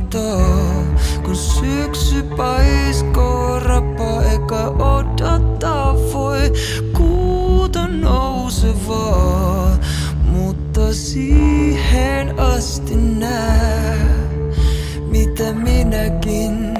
unohtaa, kun syksy paiskoo rapa, eikä odottaa voi kuuta nousevaa. Mutta siihen asti näe, mitä minäkin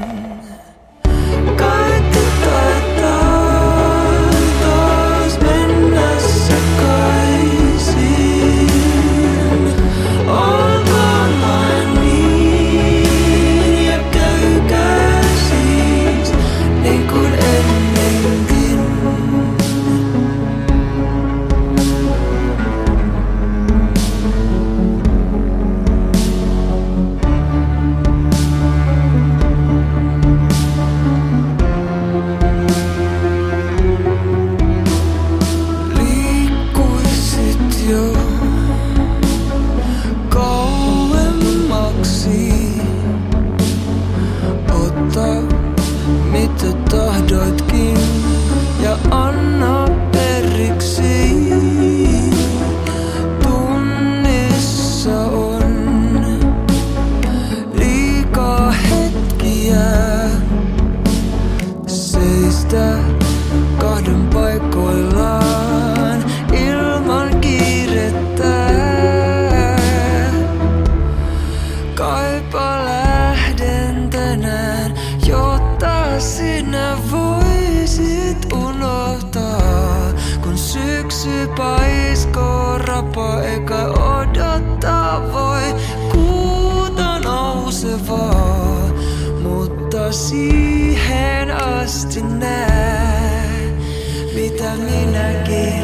sinä voisit unohtaa, kun syksy paiskoo rapa eikä odottaa voi kuuta nousevaa. Mutta siihen asti näe, mitä minäkin